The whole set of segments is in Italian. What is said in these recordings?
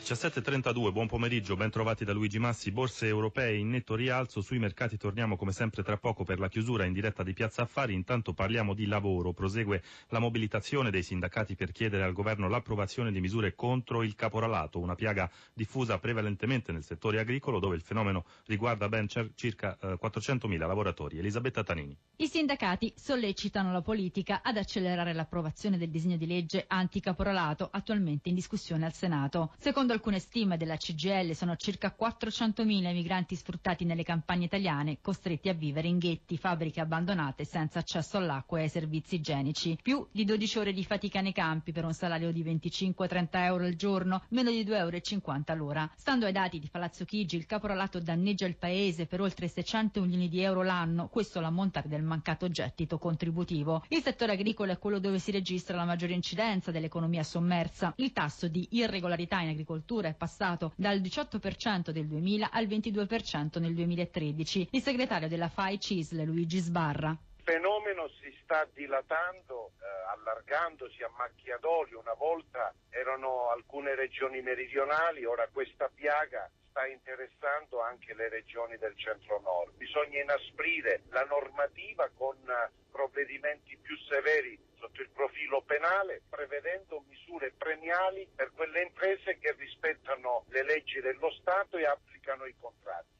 17.32, buon pomeriggio, ben trovati da Luigi Massi. Borse europee in netto rialzo, sui mercati torniamo come sempre tra poco per la chiusura in diretta di Piazza Affari. Intanto parliamo di lavoro, prosegue la mobilitazione dei sindacati per chiedere al governo l'approvazione di misure contro il caporalato, una piaga diffusa prevalentemente nel settore agricolo dove il fenomeno riguarda ben circa eh, 400.000 lavoratori. Elisabetta Tanini. I sindacati sollecitano la politica ad accelerare l'approvazione del disegno di legge anticaporalato attualmente in discussione al Senato. Secondo Secondo alcune stime della CGL sono circa 400.000 i migranti sfruttati nelle campagne italiane, costretti a vivere in ghetti, fabbriche abbandonate senza accesso all'acqua e ai servizi igienici. Più di 12 ore di fatica nei campi per un salario di 25-30 euro al giorno, meno di 2,50 euro l'ora. Stando ai dati di Palazzo Chigi, il caporalato danneggia il paese per oltre 600 milioni di euro l'anno, questo l'ammontare del mancato gettito contributivo. Il settore agricolo è quello dove si registra la maggiore incidenza dell'economia sommersa. Il tasso di irregolarità in agricoltura agricoltura è passato dal 18% del 2000 al 22% nel 2013. Il segretario della FAI CISL, Luigi Sbarra. Il fenomeno si sta dilatando, eh, allargandosi a macchia d'olio. Una volta erano alcune regioni meridionali, ora questa piaga sta interessando anche le regioni del centro-nord. Bisogna inasprire la normativa con eh, provvedimenti più severi sotto il profilo penale, prevedendo misure premiali per quelle imprese che rispettano le leggi dello Stato e applicano i contratti.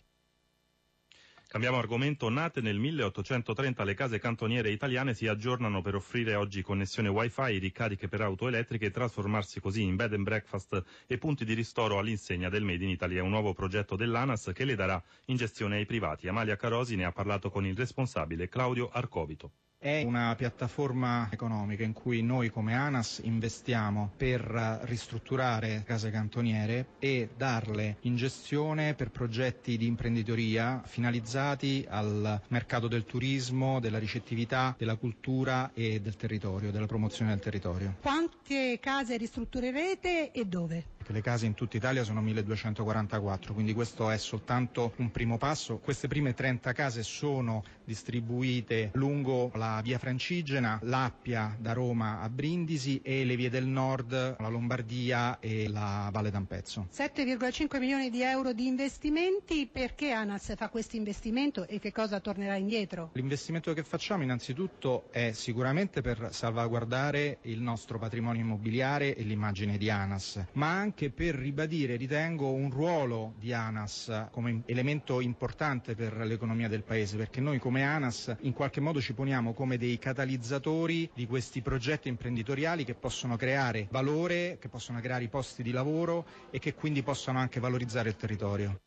Cambiamo argomento. Nate nel 1830 le case cantoniere italiane si aggiornano per offrire oggi connessione wifi, ricariche per auto elettriche e trasformarsi così in bed and breakfast e punti di ristoro all'insegna del Made in Italy. È un nuovo progetto dell'ANAS che le darà in gestione ai privati. Amalia Carosi ne ha parlato con il responsabile Claudio Arcovito. È una piattaforma economica in cui noi come ANAS investiamo per ristrutturare case cantoniere e darle in gestione per progetti di imprenditoria finalizzati al mercato del turismo, della ricettività, della cultura e del territorio, della promozione del territorio. Quante case ristrutturerete e dove? Le case in tutta Italia sono 1244, quindi questo è soltanto un primo passo. Queste prime 30 case sono distribuite lungo la via Francigena, l'Appia da Roma a Brindisi e le vie del nord, la Lombardia e la Valle d'Ampezzo. 7,5 milioni di euro di investimenti, perché ANAS fa questo investimento e che cosa tornerà indietro? L'investimento che facciamo innanzitutto è sicuramente per salvaguardare il nostro patrimonio immobiliare e l'immagine di ANAS, ma anche per ribadire, ritengo, un ruolo di ANAS come elemento importante per l'economia del Paese, perché noi come ANAS in qualche modo ci poniamo come dei catalizzatori di questi progetti imprenditoriali che possono creare valore, che possono creare i posti di lavoro e che quindi possono anche valorizzare il territorio.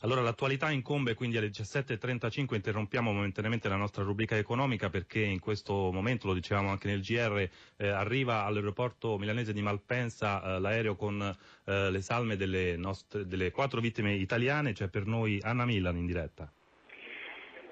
Allora l'attualità incombe quindi alle 17.35, interrompiamo momentaneamente la nostra rubrica economica perché in questo momento, lo dicevamo anche nel GR, eh, arriva all'aeroporto milanese di Malpensa eh, l'aereo con eh, le salme delle, nostre, delle quattro vittime italiane, c'è cioè per noi Anna Milan in diretta.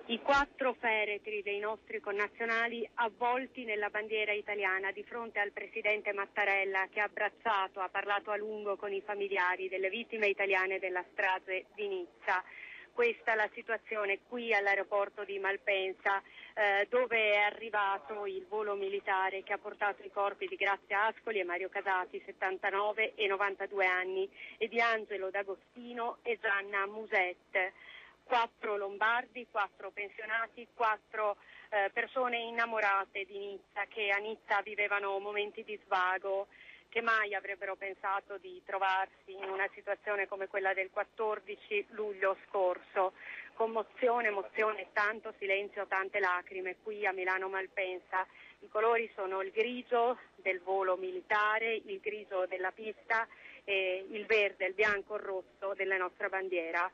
I quattro feretri dei nostri connazionali avvolti nella bandiera italiana di fronte al presidente Mattarella che ha abbracciato, ha parlato a lungo con i familiari delle vittime italiane della strage di Nizza. Questa è la situazione qui all'aeroporto di Malpensa eh, dove è arrivato il volo militare che ha portato i corpi di Grazia Ascoli e Mario Casati, 79 e 92 anni, e di Angelo D'Agostino e Gianna Musette quattro lombardi, quattro pensionati, quattro eh, persone innamorate di Nizza che a Nizza vivevano momenti di svago che mai avrebbero pensato di trovarsi in una situazione come quella del 14 luglio scorso. Commozione, emozione, tanto silenzio, tante lacrime qui a Milano Malpensa. I colori sono il grigio del volo militare, il grigio della pista e il verde, il bianco, il rosso della nostra bandiera.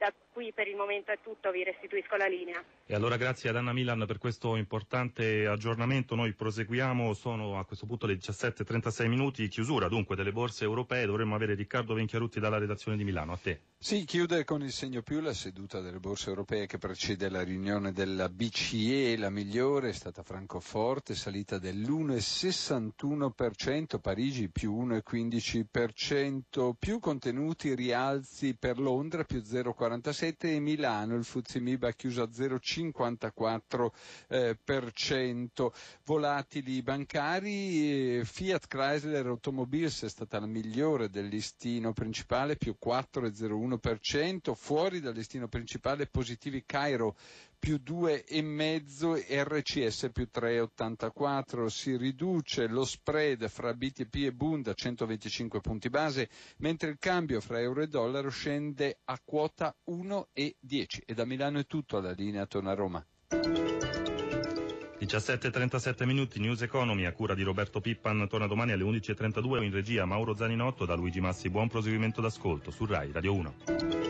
Da qui per il momento è tutto, vi restituisco la linea. E allora grazie ad Anna Milan per questo importante aggiornamento. Noi proseguiamo, sono a questo punto le 17.36 minuti, chiusura dunque delle borse europee. Dovremmo avere Riccardo Venchiarutti dalla redazione di Milano. A te. Sì, chiude con il segno più la seduta delle borse europee che precede la riunione della BCE. La migliore è stata Francoforte, salita dell'1,61%, Parigi più 1,15%, più contenuti rialzi per Londra più 0,47% e Milano il Fuzzi Miba chiuso a 0,5%. 54%. Eh, Volatili bancari, eh, Fiat Chrysler Automobiles è stata la migliore del listino principale, più 4,01%, fuori dal listino principale positivi Cairo più 2,5 RCS più 3,84 si riduce lo spread fra BTP e Bund a 125 punti base mentre il cambio fra euro e dollaro scende a quota 1,10 e da Milano è tutto alla linea torna a Roma 17.37 minuti, News Economy a cura di Roberto Pippan torna domani alle 11.32 in regia Mauro Zaninotto da Luigi Massi. Buon proseguimento d'ascolto su RAI Radio 1.